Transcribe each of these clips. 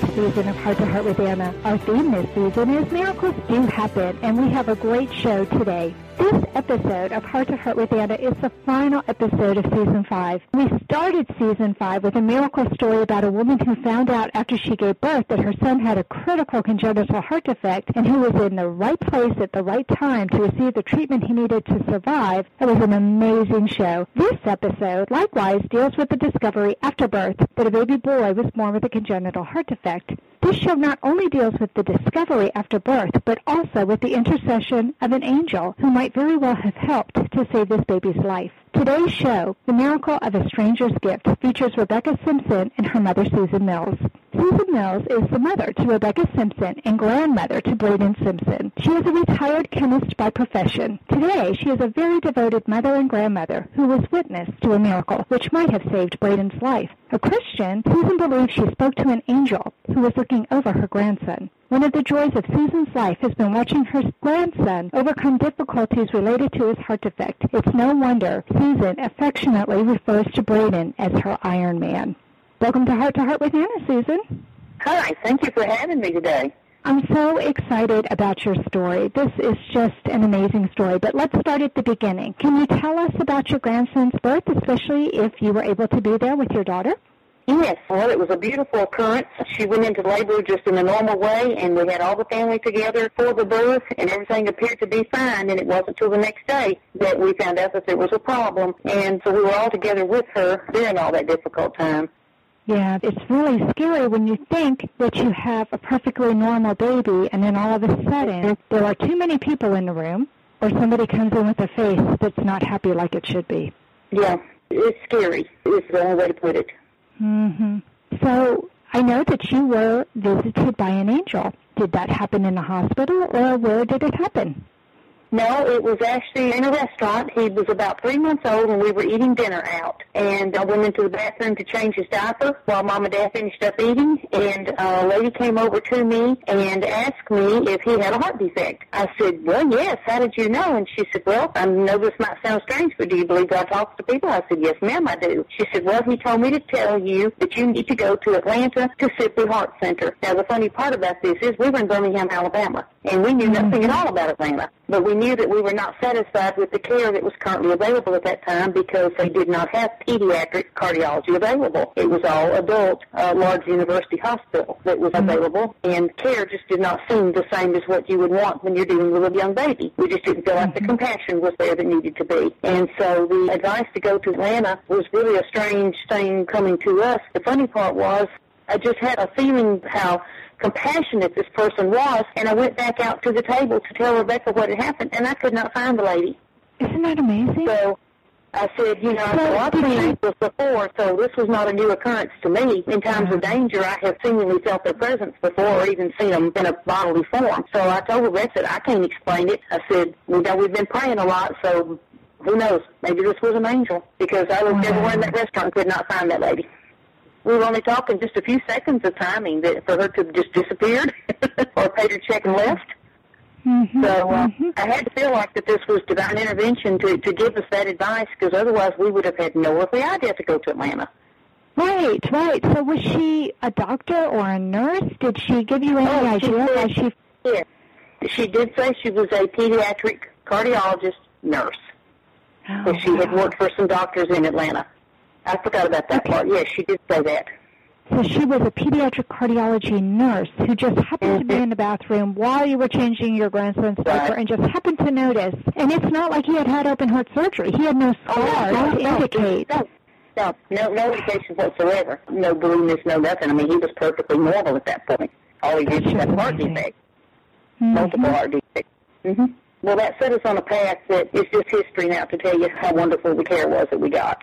Season of Heart to Heart with Anna. Our theme this season is Miracles Do Happen, and we have a great show today. This episode of Heart to Heart with Anna is the final episode of season five. We started season five with a miracle story about a woman who found out after she gave birth that her son had a critical congenital heart defect and who was in the right place at the right time to receive the treatment he needed to survive. It was an amazing show. This episode likewise deals with the discovery after birth that a baby boy was born with a congenital heart defect. This show not only deals with the discovery after birth, but also with the intercession of an angel who might very well have helped to save this baby's life. Today's show, The Miracle of a Stranger's Gift, features Rebekah Simpson and her mother Susan Mills. Susan Mills is the mother to Rebekah Simpson and grandmother to Braden Simpson. She is a retired chemist by profession. Today, she is a very devoted mother and grandmother who was witness to a miracle which might have saved Braden's life. A Christian, Susan believes she spoke to an angel who was looking over her grandson. One of the joys of Susan's life has been watching her grandson overcome difficulties related to his heart defect. It's no wonder Susan affectionately refers to Braden as her Iron Man. Welcome to Heart to Heart with Anna, Susan. Hi, thank you for having me today. I'm so excited about your story. This is just an amazing story, but let's start at the beginning. Can you tell us about your grandson's birth, especially if you were able to be there with your daughter? Yes, well, it was a beautiful occurrence. She went into labor just in a normal way, and we had all the family together for the birth, and everything appeared to be fine. And it wasn't until the next day that we found out that there was a problem. And so we were all together with her during all that difficult time. Yeah, it's really scary when you think that you have a perfectly normal baby, and then all of a sudden mm-hmm. there are too many people in the room, or somebody comes in with a face that's not happy like it should be. Yeah, it's scary. It's the only way to put it. Hmm So I know that you were visited by an angel. Did that happen in the hospital, or where did it happen? No, it was actually in a restaurant. He was about three months old and we were eating dinner out. And I went into the bathroom to change his diaper while mom and dad finished up eating. And a lady came over to me and asked me if he had a heart defect. I said, well, yes. How did you know? And she said, well, I know this might sound strange, but do you believe God talks to people? I said, yes, ma'am, I do. She said, well, he told me to tell you that you need to go to Atlanta to Sibley Heart Center. Now, the funny part about this is we were in Birmingham, Alabama, and we knew mm-hmm. nothing at all about Atlanta. But we knew that we were not satisfied with the care that was currently available at that time because they did not have pediatric cardiology available. It was all adult, uh, large university hospital that was available, and care just did not seem the same as what you would want when you're dealing with a young baby. We just didn't feel like the compassion was there that needed to be. And so the advice to go to Atlanta was really a strange thing coming to us. The funny part was I just had a feeling how compassionate this person was, and I went back out to the table to tell Rebekah what had happened, and I could not find the lady. Isn't that amazing? So I said, you know, well, I've seen angels before, so this was not a new occurrence to me. In times of uh-huh. danger, I have seemingly felt their presence before or even seen them in a bodily form. So I told Rebekah, I can't explain it. I said, we know we've been praying a lot, so who knows? Maybe this was an angel because I looked Wow. everywhere in that restaurant and could not find that lady. We were only talking just a few seconds of timing that for her to have just disappeared or paid her check and left. Mm-hmm, So uh, mm-hmm. I had to feel like that this was divine intervention to, to give us that advice because otherwise we would have had no earthly idea to go to Atlanta. Right, right. So was she a doctor or a nurse? Did she give you any Oh, she idea did. she? Yeah. She did say she was a pediatric cardiologist nurse. Oh, she had worked for some doctors in Atlanta. I forgot about that Okay. part. Yes, she did say that. So she was a pediatric cardiology nurse who just happened to be in the bathroom while you were changing your grandson's diaper Mm-hmm. Right. and just happened to notice. And it's not like he had had open heart surgery. He had no scars to indicate. No, no, no, no indication whatsoever. No blueness, no nothing. I mean, he was perfectly normal at that point. All he did was have heart defect, Mhm. multiple heart defects. hmm Well, that set us on a path that is just history now to tell you how wonderful the care was that we got.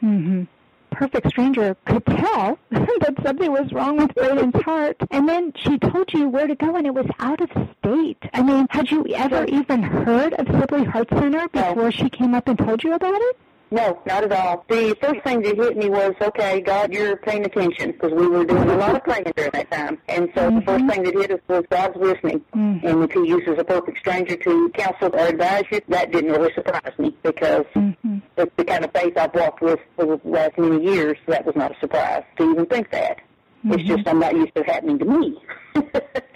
Hmm Perfect stranger could tell that something was wrong with Braden's heart, and then she told you where to go, and it was out of state. I mean, had you ever even heard of Sibley Heart Center before she came up and told you about it? No, not at all. The first thing that hit me was, okay, God, you're paying attention because we were doing a lot of praying during that time. And so the first thing that hit us was God's listening. Mhm. And if he uses a perfect stranger to counsel or advise you, that didn't really surprise me because Mhm. it's the kind of faith I've walked with for the last many years. That was not a surprise to even think that. It's just I'm not used to it happening to me. Right,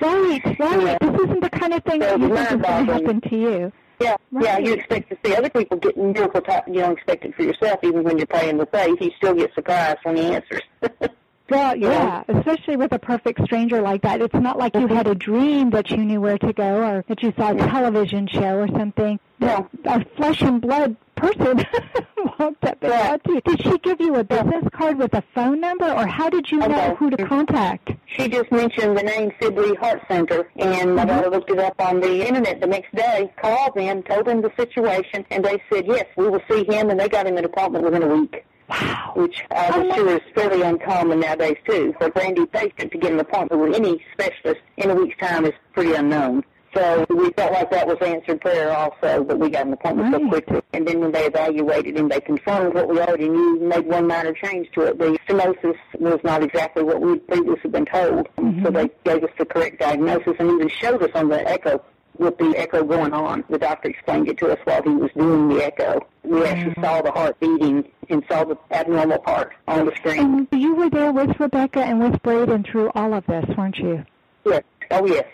right. Yeah. This isn't the kind of thing So that you think is going to happen to you. Yeah, yeah. You expect to see other people get miracle type. You don't expect it for yourself, even when you're praying the faith. You still get surprised when he answers. Well, yeah, especially with a perfect stranger like that. It's not like you mm-hmm. had a dream that you knew where to go or that you saw a television show or something. Yeah. A flesh and blood person walked up and Yeah. to you. Did she give you a business card with a phone number, or how did you know who to contact? She just mentioned the name Sibley Heart Center, and my mm-hmm. daughter looked it up on the internet the next day, called them, told them the situation, and they said, yes, we will see him, and they got him an appointment within a week, Wow. which uh, I Oh, was sure is fairly uncommon nowadays, too. For a brand new patient to get an appointment with any specialist in a week's time is pretty unknown. So we felt like that was answered prayer also, that we got an appointment so quickly. And then when they evaluated him, they confirmed what we already knew, made one minor change to it. The stenosis was not exactly what we'd previously been told. Mm-hmm. So they gave us the correct diagnosis and even showed us on the echo with the echo going on. The doctor explained it to us while he was doing the echo. We actually mm-hmm. saw the heart beating and saw the abnormal part on the screen. And you were there with Rebekah and with Braden through all of this, weren't you? Yes. Oh, yes.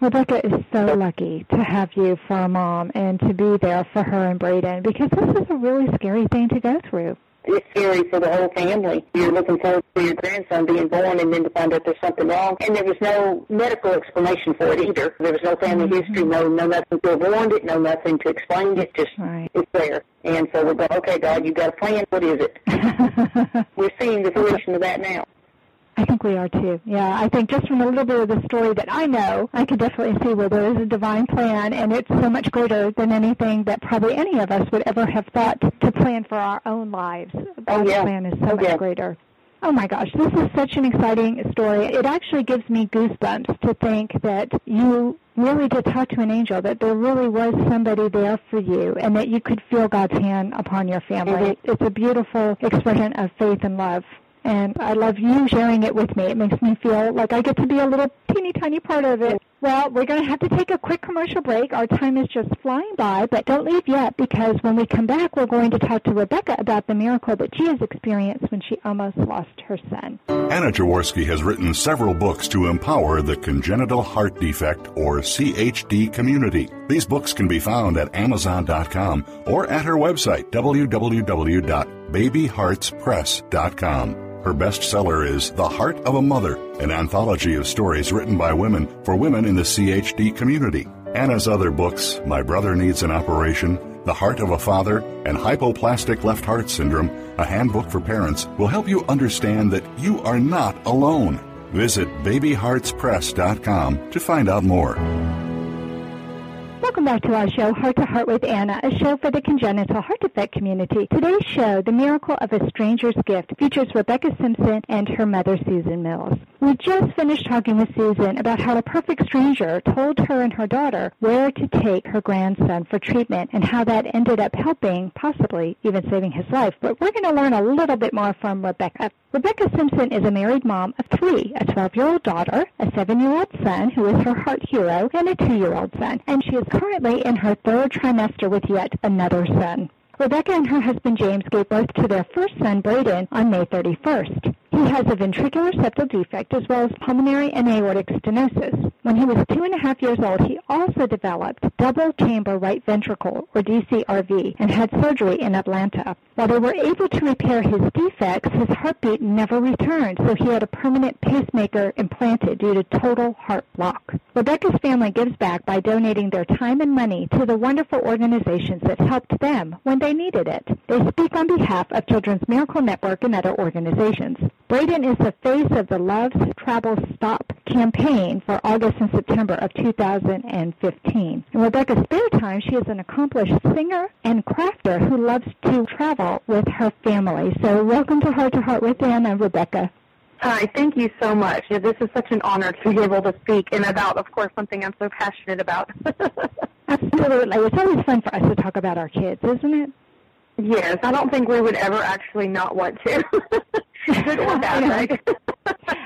Rebekah is so lucky to have you for a mom and to be there for her and Braden because this is a really scary thing to go through. It's scary for the whole family. You're looking forward to your grandson being born and then to find out there's something wrong. And there was no medical explanation for it either. There was no family mm-hmm. history, no no nothing to have warned it, no nothing to explain it. Just Right. it's there. And so we're going, okay, God, you've got a plan. What is it? we're seeing the fruition of that now. I think we are too. Yeah, I think just from a little bit of the story that I know, I could definitely see where there is a divine plan, and it's so much greater than anything that probably any of us would ever have thought to plan for our own lives. God's yeah. plan is so Oh, much yeah. greater. Oh my gosh, this is such an exciting story. It actually gives me goosebumps to think that you really did talk to an angel, that there really was somebody there for you, and that you could feel God's hand upon your family. Mhm. It's a beautiful expression of faith and love. And I love you sharing it with me. It makes me feel like I get to be a little teeny tiny part of it. Well, we're going to have to take a quick commercial break. Our time is just flying by, but don't leave yet because when we come back, we're going to talk to Rebekah about the miracle that she has experienced when she almost lost her son. Anna Jaworski has written several books to empower the congenital heart defect or CHD community. These books can be found at Amazon.com or at her website, www.babyheartspress.com. Her bestseller is The Heart of a Mother, an anthology of stories written by women for women in the CHD community. Anna's other books, My Brother Needs an Operation, The Heart of a Father, and Hypoplastic Left Heart Syndrome, a handbook for parents, will help you understand that you are not alone. Visit babyheartspress.com to find out more. Welcome back to our show, Heart to Heart with Anna, a show for the congenital heart defect community. Today's show, The Miracle of a Stranger's Gift, features Rebekah Simpson and her mother, Susan Mills. We just finished talking with Susan about how a perfect stranger told her and her daughter where to take her grandson for treatment and how that ended up helping, possibly even saving his life. But we're going to learn a little bit more from Rebekah. Rebekah Simpson is a married mom of three, a 12-year-old daughter, a 7-year-old son who is her heart hero, and a 2-year-old son. And she is currently in her third trimester with yet another son. Rebekah and her husband James gave birth to their first son, Braden, on May 31st. He has a ventricular septal defect as well as pulmonary and aortic stenosis. When he was two and a half years old, he also developed double chamber right ventricle, or DCRV, and had surgery in Atlanta. While they were able to repair his defects, his heartbeat never returned, so he had a permanent pacemaker implanted due to total heart block. Rebecca's family gives back by donating their time and money to the wonderful organizations that helped them when they needed it. They speak on behalf of Children's Miracle Network and other organizations. Braden is the face of the Loves Travel Stop campaign for August and September of 2015. In Rebekah's spare time, she is an accomplished singer and crafter who loves to travel with her family. So welcome to Heart to Heart with Anna, Rebekah. Hi, thank you so much. This is such an honor to be able to speak and about, of course, something I'm so passionate about. Absolutely. It's always fun for us to talk about our kids, isn't it? Yes, I don't think we would ever actually not want to. Good or bad, right?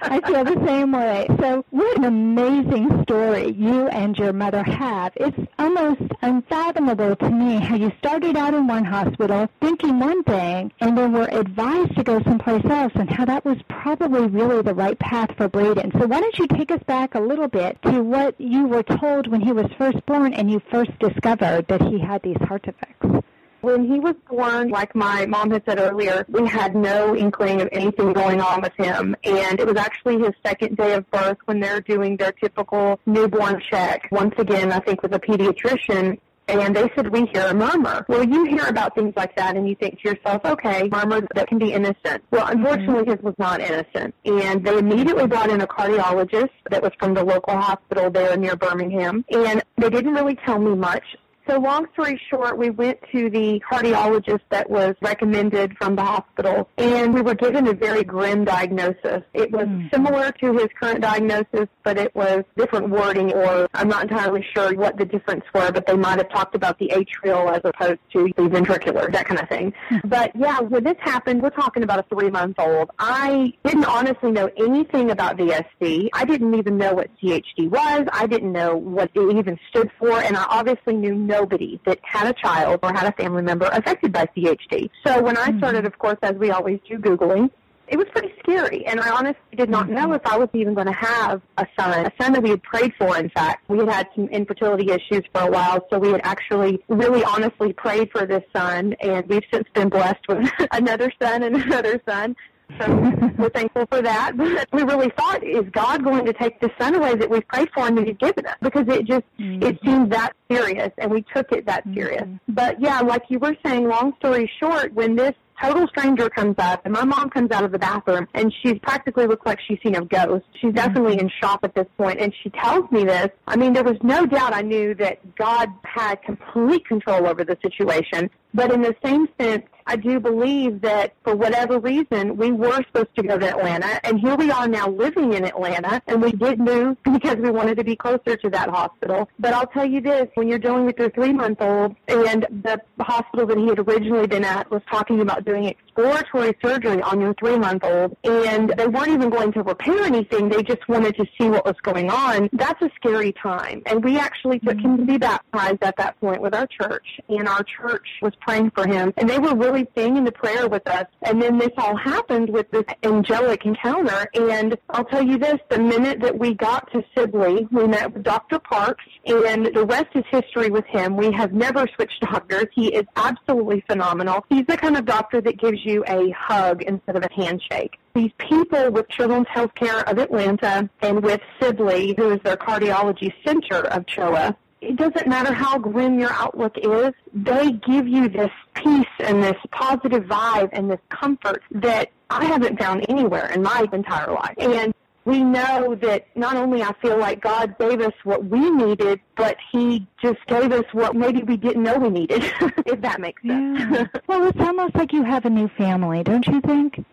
I feel the same way. So, what an amazing story you and your mother have. It's almost unfathomable to me how you started out in one hospital thinking one thing and then were advised to go someplace else and how that was probably really the right path for Braden. So, why don't you take us back a little bit to what you were told when he was first born and you first discovered that he had these heart defects? When he was born, like my mom had said earlier, we had no inkling of anything going on with him. And it was actually his second day of birth when they're doing their typical newborn check. Once again, I think with a pediatrician, and they said we hear a murmur. Well, you hear about things like that and you think to yourself, okay, murmurs that can be innocent. Well, unfortunately, mm-hmm. his was not innocent. And they immediately brought in a cardiologist that was from the local hospital there near Birmingham. And they didn't really tell me much. So long story short, we went to the cardiologist that was recommended from the hospital, and we were given a very grim diagnosis. It was mm. similar to his current diagnosis, but it was different wording, or I'm not entirely sure what the difference were, but they might have talked about the atrial as opposed to the ventricular, that kind of thing. Mm. But yeah, when this happened, we're talking about a three month old. I didn't honestly know anything about VSD. I didn't even know what CHD was. I didn't know what it even stood for, and I obviously knew no nobody that had a child or had a family member affected by CHD. So when I mm-hmm. started, of course, as we always do, Googling, it was pretty scary. And I honestly did not know if I was even going to have a son, a son that we had prayed for, in fact. We had had some infertility issues for a while, so we had actually really honestly prayed for this son, and we've since been blessed with another son and another son. So we're thankful for that. But we really thought, is God going to take the son away that we've prayed for and that He's given us? Because it just mm-hmm. it seemed that serious, and we took it that serious. Mm-hmm. But yeah, like you were saying, long story short, when this total stranger comes up and my mom comes out of the bathroom and she practically looks like she's seen a ghost. She's definitely mm-hmm. in shock at this point and she tells me this. I mean, there was no doubt I knew that God had complete control over the situation. But in the same sense, I do believe that for whatever reason, we were supposed to go to Atlanta, and here we are now living in Atlanta, and we did move because we wanted to be closer to that hospital. But I'll tell you this, when you're dealing with your three-month-old, and the hospital that he had originally been at was talking about doing exploratory surgery on your three-month-old, and they weren't even going to repair anything, they just wanted to see what was going on, that's a scary time. And we actually took him to be baptized at that point with our church, and our church was praying for him, and they were really really singing the prayer with us. And then this all happened with this angelic encounter. And I'll tell you this, the minute that we got to Sibley, we met with Dr. Parks, and the rest is history with him. We have never switched doctors. He is absolutely phenomenal. He's the kind of doctor that gives you a hug instead of a handshake these people with Children's Healthcare of Atlanta and with Sibley, who is their cardiology center of CHOA, it doesn't matter how grim your outlook is, they give you this peace and this positive vibe and this comfort that I haven't found anywhere in my entire life. And we know that not only I feel like God gave us what we needed, but He just gave us what maybe we didn't know we needed, if that makes sense. Yeah. well, it's almost like you have a new family, don't you think?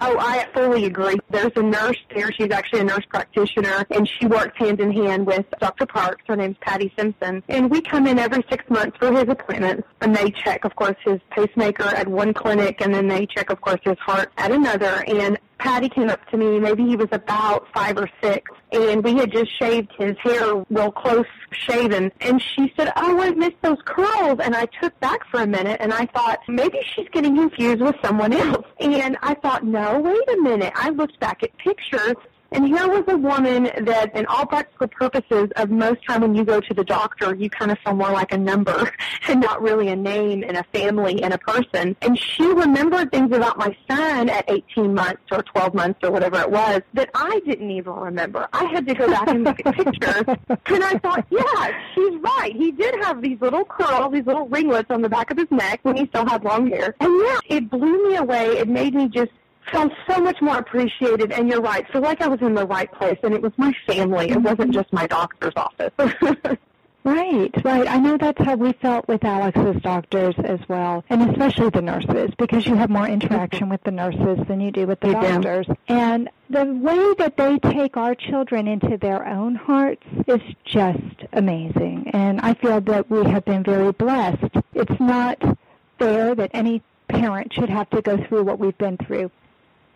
Oh, I fully agree. There's a nurse there. She's actually a nurse practitioner, and she works hand in hand with Dr. Parks. Her name's Patty Simpson. And we come in every six months for his appointments, and they check, of course, his pacemaker at one clinic, and then they check, of course, his heart at another. And Patty came up to me, maybe he was about five or six, and we had just shaved his hair real close shaven. And she said, Oh, I missed those curls. And I took back for a minute and I thought, maybe she's getting confused with someone else. And I thought, no, wait a minute. I looked back at pictures and here was a woman that, in all practical purposes, of most time when you go to the doctor, you kind of feel more like a number and not really a name and a family and a person. And she remembered things about my son at 18 months or 12 months or whatever it was that I didn't even remember. I had to go back and look at pictures. And I thought, yeah, she's right. He did have these little curls, these little ringlets on the back of his neck when he still had long hair. And yeah, it blew me away. It made me just felt so much more appreciated. And you're right. Feel like I was in the right place, and it was my family. It wasn't just my doctor's office. Right, right. I know that's how we felt with Alex's doctors as well, and especially the nurses, because you have more interaction with the nurses than you do with the doctors. And the way that they take our children into their own hearts is just amazing. And I feel that we have been very blessed. It's not fair that any parent should have to go through what we've been through.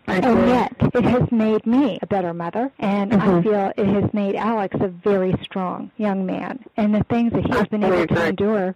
And yet, it has made me a better mother, and Mm-hmm. I feel it has made Alex a very strong young man. And the things that he's been able to endure.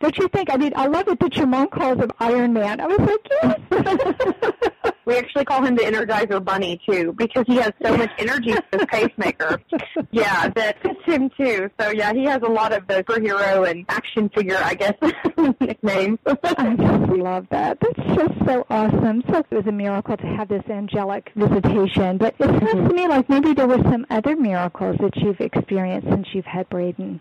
Don't you think? I mean, I love it that your mom calls him Iron Man. I was like, yes. we actually call him the Energizer Bunny too because he has so much energy with his pacemaker. Yeah, that fits him too. So yeah, he has a lot of the superhero and action figure, I guess, nicknames. I just love that. That's just so awesome. So it was a miracle to have this angelic visitation. But it sounds mm-hmm. to me like maybe there were some other miracles that you've experienced since you've had Braden.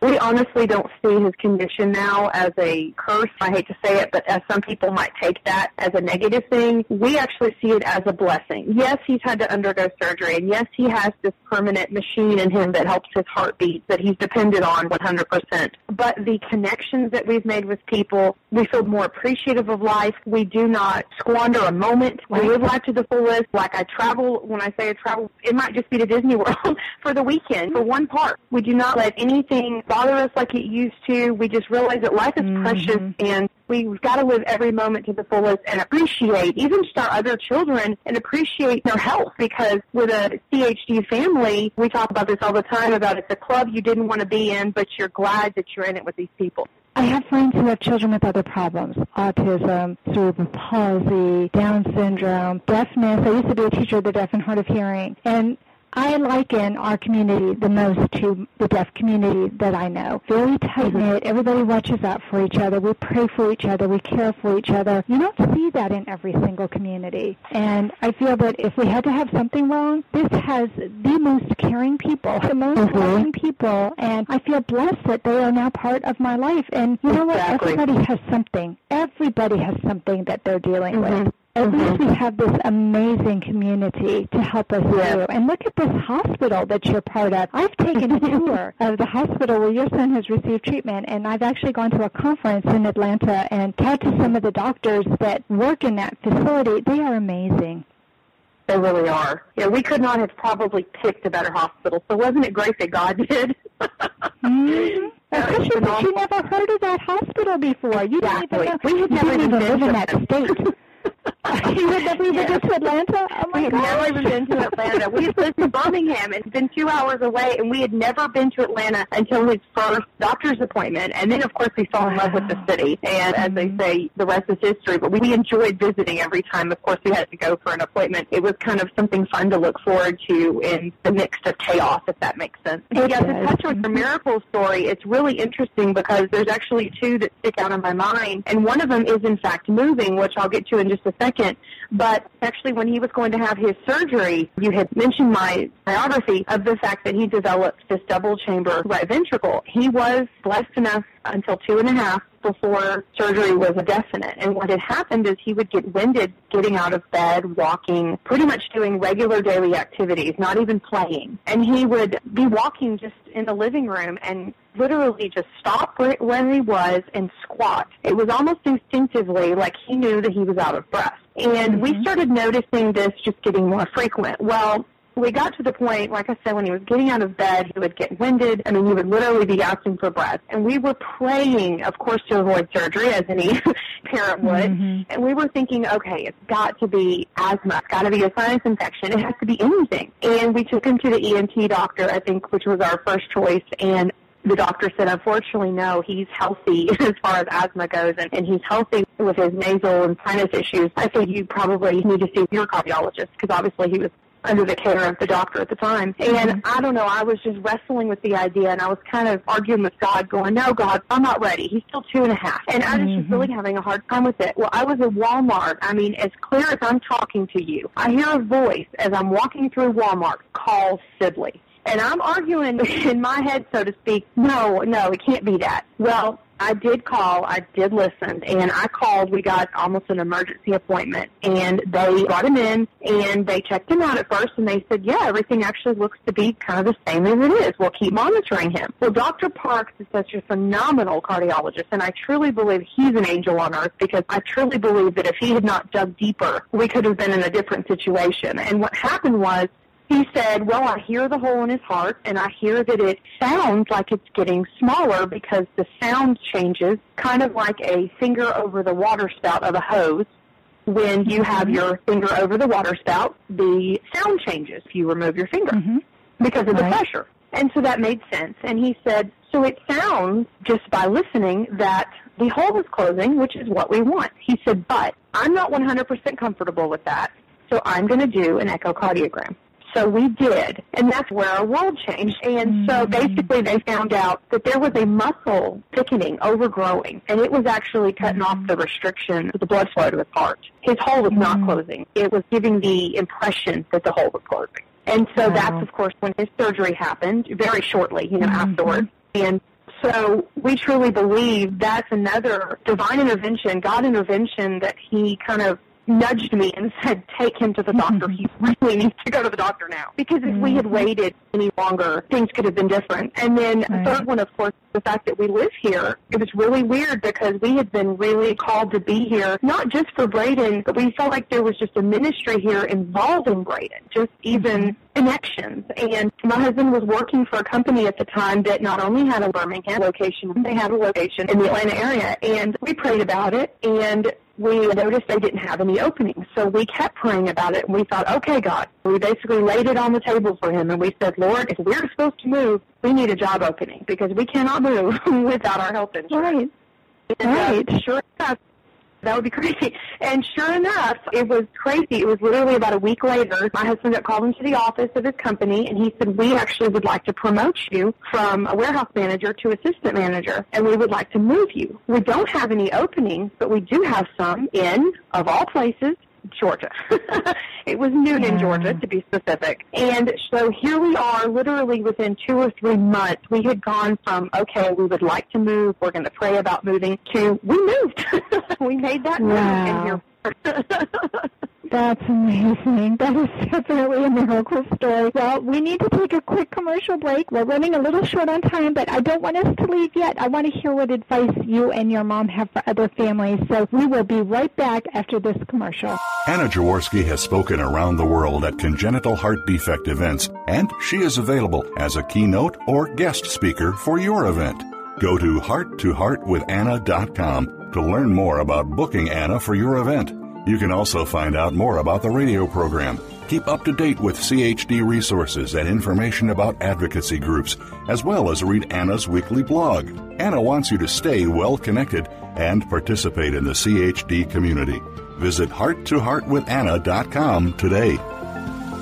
We honestly don't see his condition now as a curse. I hate to say it, but as some people might take that as a negative thing, we actually see it as a blessing. Yes, he's had to undergo surgery, and yes, he has this permanent machine in him that helps his heartbeat that he's depended on 100%. But the connections that we've made with people, we feel more appreciative of life. We do not squander a moment. We live life to the fullest. Like I travel, when I say I travel, it might just be to Disney World for the weekend, for one park. We do not let anything bother us like it used to. We just realize that life is precious mm-hmm. and we've got to live every moment to the fullest and appreciate even just our other children and appreciate their health because with a CHD family, we talk about this all the time about it's a club you didn't want to be in, but you're glad that you're in it with these people. I have friends who have children with other problems, autism, cerebral palsy, Down syndrome, deafness. I used to be a teacher of the deaf and hard of hearing. And I liken our community the most to the deaf community that I know. Very tight mm-hmm. knit. Everybody watches out for each other. We pray for each other. We care for each other. You don't see that in every single community. And I feel that if we had to have something wrong, this has the most caring people, the most mm-hmm. loving people. And I feel blessed that they are now part of my life. And you know what? Exactly. Everybody has something. Everybody has something that they're dealing with. Mm-hmm. At least we have this amazing community to help us through. And look at this hospital that you're part of. I've taken a tour of the hospital where your son has received treatment, and I've actually gone to a conference in Atlanta and talked to some of the doctors that work in that facility. They are amazing. They really are. Yeah, we could not have probably picked a better hospital. So wasn't it great that God did? Mm-hmm. Yeah, Especially you never heard of that hospital before. You Exactly. didn't even know. We had never even even live in that state. you had never even Yes. been to Atlanta? Oh We had gosh. never even been to Atlanta. We had lived in Birmingham and it's been two hours away, and we had never been to Atlanta until his first doctor's appointment. And then, of course, we fell in love with the city. And as they say, the rest is history. But we enjoyed visiting every time. Of course, we had to go for an appointment. It was kind of something fun to look forward to in the midst of chaos, if that makes sense. Yeah, to touch on your miracle story, it's really interesting because there's actually two that stick out in my mind. And one of them is, in fact, moving, which I'll get to in just a second. But actually, when he was going to have his surgery, you had mentioned my biography of the fact that he developed this double chamber right ventricle. He was blessed enough until two and a half, before surgery was a definite. And what had happened is he would get winded getting out of bed, walking, pretty much doing regular daily activities, not even playing. And he would be walking just in the living room and literally just stop where, where he was and squat. It was almost instinctively like he knew that he was out of breath. And mm-hmm. we started noticing this just getting more frequent. Well, we got to the point, like I said, when he was getting out of bed, he would get winded. I mean, he would literally be asking for breath. And we were praying, of course, to avoid surgery, as any parent would. Mm-hmm. And we were thinking, okay, it's got to be asthma. It's got to be a sinus infection. It has to be anything. And we took him to the ENT doctor, I think, which was our first choice. And the doctor said, unfortunately, no, he's healthy as far as asthma goes, and, and he's healthy with his nasal and sinus issues. I said, you probably need to see your cardiologist because obviously he was under the care of the doctor at the time. And mm-hmm. I don't know, I was just wrestling with the idea and I was kind of arguing with God, going, No, God, I'm not ready. He's still two and a half. And I was mm-hmm. just really having a hard time with it. Well, I was at Walmart. I mean, as clear as I'm talking to you, I hear a voice as I'm walking through Walmart call Sibley. And I'm arguing in my head, so to speak, no, no, it can't be that. Well, I did call, I did listen, and I called. We got almost an emergency appointment, and they brought him in, and they checked him out at first, and they said, yeah, everything actually looks to be kind of the same as it is. We'll keep monitoring him. Well, Dr. Parks is such a phenomenal cardiologist, and I truly believe he's an angel on earth because I truly believe that if he had not dug deeper, we could have been in a different situation. And what happened was he said, Well, I hear the hole in his heart, and I hear that it sounds like it's getting smaller because the sound changes, kind of like a finger over the water spout of a hose. When you have mm-hmm. your finger over the water spout, the sound changes if you remove your finger mm-hmm. because of the right. pressure. And so that made sense. And he said, So it sounds, just by listening, that the hole is closing, which is what we want. He said, But I'm not 100% comfortable with that, so I'm going to do an echocardiogram. So we did, and that's where our world changed. And so mm-hmm. basically they found out that there was a muscle thickening, overgrowing, and it was actually cutting off the restriction of the blood flow to his heart. His hole was not mm-hmm. closing. It was giving the impression that the hole was closing. And so wow. that's, of course, when his surgery happened, very shortly, you know, mm-hmm. afterwards. And so we truly believe that's another divine intervention, God intervention that he kind of nudged me and said, take him to the doctor. he really needs to go to the doctor now. Because if we had mm-hmm. waited any longer, things could have been different. And then right. the third one, of course, the fact that we live here. It was really weird because we had been really called to be here, not just for Braden, but we felt like there was just a ministry here involving Braden, just even mm-hmm. connections. And my husband was working for a company at the time that not only had a Birmingham location, they had a location in the Atlanta area. And we prayed about it and we noticed they didn't have any openings. So we kept praying about it and we thought, okay, God. We basically laid it on the table for him and we said, Lord, if we're supposed to move, we need a job opening because we cannot move without our health insurance. Right. And, uh, right. Uh, sure enough, that would be crazy. And sure enough, it was crazy. It was literally about a week later. My husband got called into the office of his company, and he said, "We actually would like to promote you from a warehouse manager to assistant manager, and we would like to move you. We don't have any openings, but we do have some in, of all places, Georgia. it was Newnan, yeah. Georgia, mm. to be specific. And so here we are, literally within two or three months, we had gone from, okay, we would like to move, we're going to pray about moving, to we moved. we made that move, and here That's amazing. That is definitely a miracle story. Well, we need to take a quick commercial break. We're running a little short on time, but I don't want us to leave yet. I want to hear what advice you and your mom have for other families. So we will be right back after this commercial. Anna Jaworski has spoken around the world at congenital heart defect events, and she is available as a keynote or guest speaker for your event. Go to hearttoheartwithanna.com to learn more about booking Anna for your event. You can also find out more about the radio program. Keep up to date with CHD resources and information about advocacy groups, as well as read Anna's weekly blog. Anna wants you to stay well connected and participate in the CHD community. Visit hearttoheartwithanna.com today.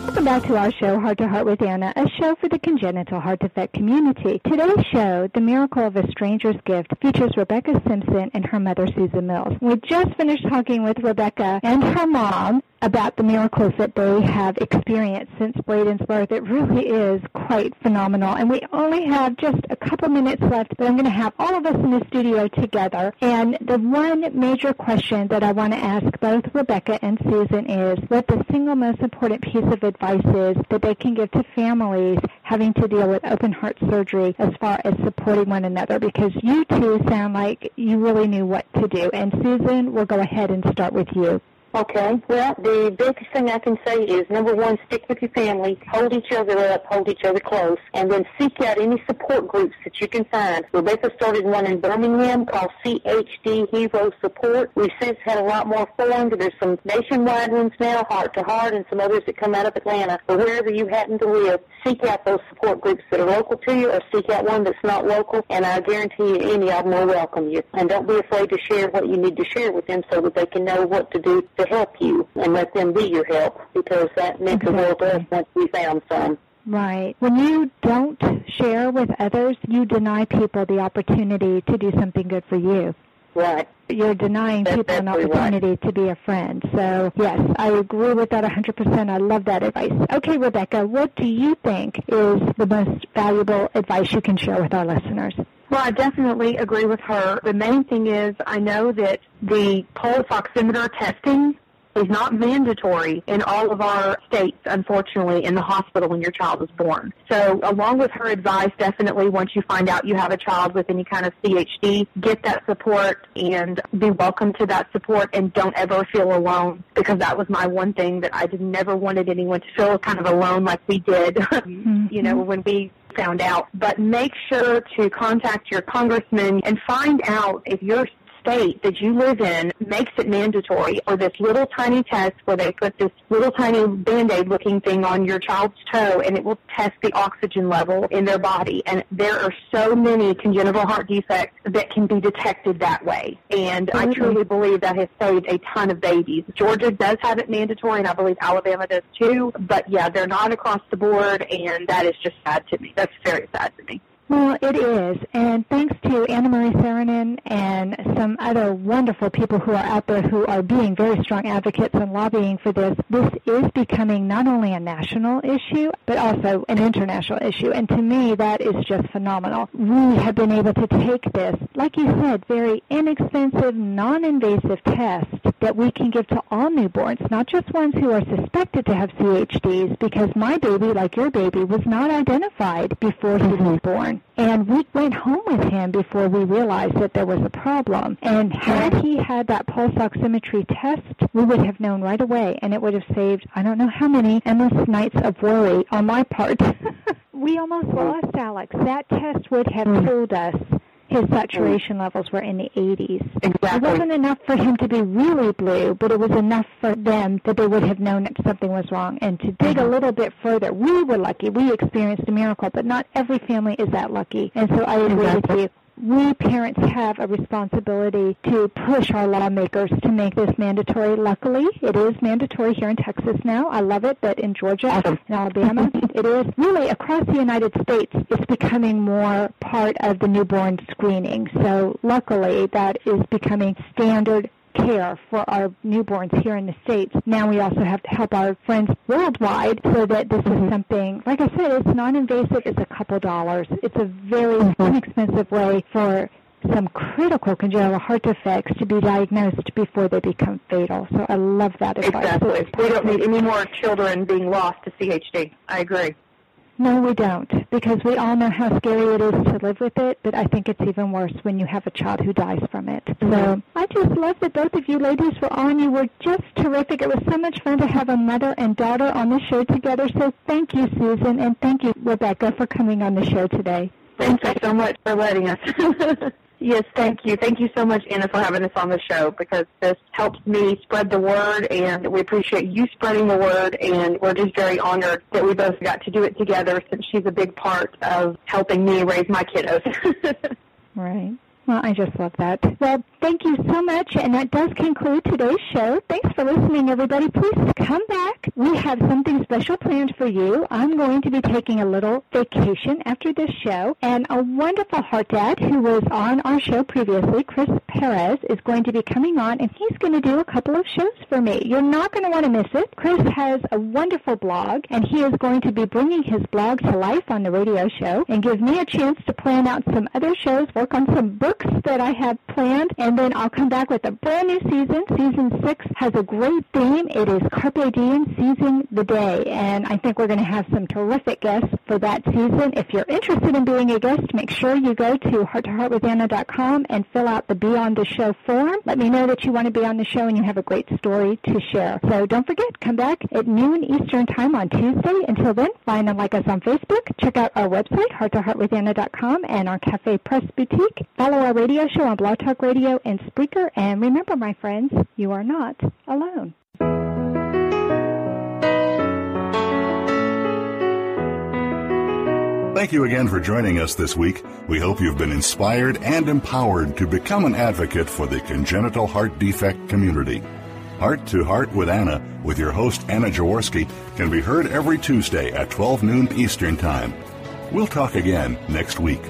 Welcome back to our show, Heart to Heart with Anna, a show for the congenital heart defect community. Today's show, The Miracle of a Stranger's Gift, features Rebekah Simpson and her mother, Susan Mills. We just finished talking with Rebekah and her mom about the miracles that they have experienced since Braden's birth. It really is quite phenomenal. And we only have just a couple minutes left, but I'm going to have all of us in the studio together. And the one major question that I want to ask both Rebekah and Susan is what the single most important piece of advice is that they can give to families having to deal with open heart surgery as far as supporting one another because you two sound like you really knew what to do. And Susan, we'll go ahead and start with you. Okay. Well, the biggest thing I can say is number one, stick with your family, hold each other up, hold each other close, and then seek out any support groups that you can find. Rebekah started one in Birmingham called CHD Hero Support. We've since had a lot more formed. There's some nationwide ones now, Heart to Heart, and some others that come out of Atlanta. But wherever you happen to live, seek out those support groups that are local to you, or seek out one that's not local, and I guarantee you any of them will welcome you. And don't be afraid to share what you need to share with them so that they can know what to do to help you and let them be your help because that meant the world to us once we found some. Right. When you don't share with others, you deny people the opportunity to do something good for you. Right. You're denying That's people an exactly right. opportunity to be a friend. So, yes, I agree with that 100%. I love that advice. Okay, Rebekah, what do you think is the most valuable advice you can share with our listeners? Well, I definitely agree with her. The main thing is I know that the pulse oximeter testing is not mandatory in all of our states, unfortunately, in the hospital when your child is born. So along with her advice, definitely once you find out you have a child with any kind of CHD, get that support and be welcome to that support and don't ever feel alone because that was my one thing that I just never wanted anyone to feel kind of alone like we did, you know, mm-hmm. when we found out. But make sure to contact your congressman and find out if your state that you live in makes it mandatory for this little tiny test where they put this little tiny band-aid looking thing on your child's toe and it will test the oxygen level in their body. And there are so many congenital heart defects that can be detected that way. And I truly believe that has saved a ton of babies. Georgia does have it mandatory and I believe Alabama does too. But yeah, they're not across the board and that is just sad to me. That's very sad to me. Well, it is. And thanks to Annamarie Saarinen and some other wonderful people who are out there who are being very strong advocates and lobbying for this, this is becoming not only a national issue, but also an international issue. And to me, that is just phenomenal. We have been able to take this, like you said, very inexpensive, non-invasive test that we can give to all newborns, not just ones who are suspected to have CHDs, because my baby, like your baby, was not identified before he was mm-hmm. born. And we went home with him before we realized that there was a problem. And had he had that pulse oximetry test, we would have known right away, and it would have saved I don't know how many endless nights of worry on my part. we almost lost Alex. That test would have mm. told us his mm-hmm. saturation levels were in the 80s. Exactly. It wasn't enough for him to be really blue, but it was enough for them that they would have known that something was wrong. And to dig a mm-hmm. little bit further, we were lucky. We experienced a miracle, but not every family is that lucky. And so I agree with you. We parents have a responsibility to push our lawmakers to make this mandatory. Luckily, it is mandatory here in Texas now. I love it that in Georgia Awesome. in Alabama, it is really across the United States. It's becoming more part of the newborn screening. So luckily, that is becoming standard care for our newborns here in the States. Now we also have to help our friends worldwide so that this is mm-hmm. something, like I said, it's non-invasive. It's a couple dollars. It's a very mm-hmm. inexpensive way for some critical congenital heart defects to be diagnosed before they become fatal. So I love that advice. Exactly. We don't need any more children being lost to CHD. I agree. No, we don't, because we all know how scary it is to live with it, but I think it's even worse when you have a child who dies from it. So mm-hmm. I just love that both of you ladies were on. You were just terrific. It was so much fun to have a mother and daughter on the show together. So thank you, Susan, and thank you, Rebekah, for coming on the show today. Thank you so much for letting us. yes, thank you. Thank you so much, Anna, for having us on the show because this helps me spread the word, and we appreciate you spreading the word, and we're just very honored that we both got to do it together since she's a big part of helping me raise my kiddos. Right. Well, I just love that. Well, thank you so much, and that does conclude today's show. Thanks for listening, everybody. Please come back. We have something special planned for you. I'm going to be taking a little vacation after this show, and a wonderful heart dad who was on our show previously, Chris Perez, is going to be coming on, and he's going to do a couple of shows for me. You're not going to want to miss it. Chris has a wonderful blog, and he is going to be bringing his blog to life on the radio show and give me a chance to plan out some other shows, work on some books that I have planned, and then I'll come back with a brand new season. Season six has a great theme. It is Carpe Diem, seizing the day, and I think we're going to have some terrific guests for that season. If you're interested in being a guest, make sure you go to hearttoheartwithanna.com and fill out the Be on the Show form. Let me know that you want to be on the show and you have a great story to share. So don't forget, come back at noon Eastern Time on Tuesday. Until then, find and like us on Facebook. Check out our website, hearttoheartwithanna.com, and our Cafe Press Boutique. Follow our radio show on Blog Talk Radio and Spreaker. And remember, my friends, you are not alone. Thank you again for joining us this week. We hope you've been inspired and empowered to become an advocate for the congenital heart defect community. Heart to Heart with Anna, with your host Anna Jaworski, can be heard every Tuesday at 12 noon Eastern Time. We'll talk again next week.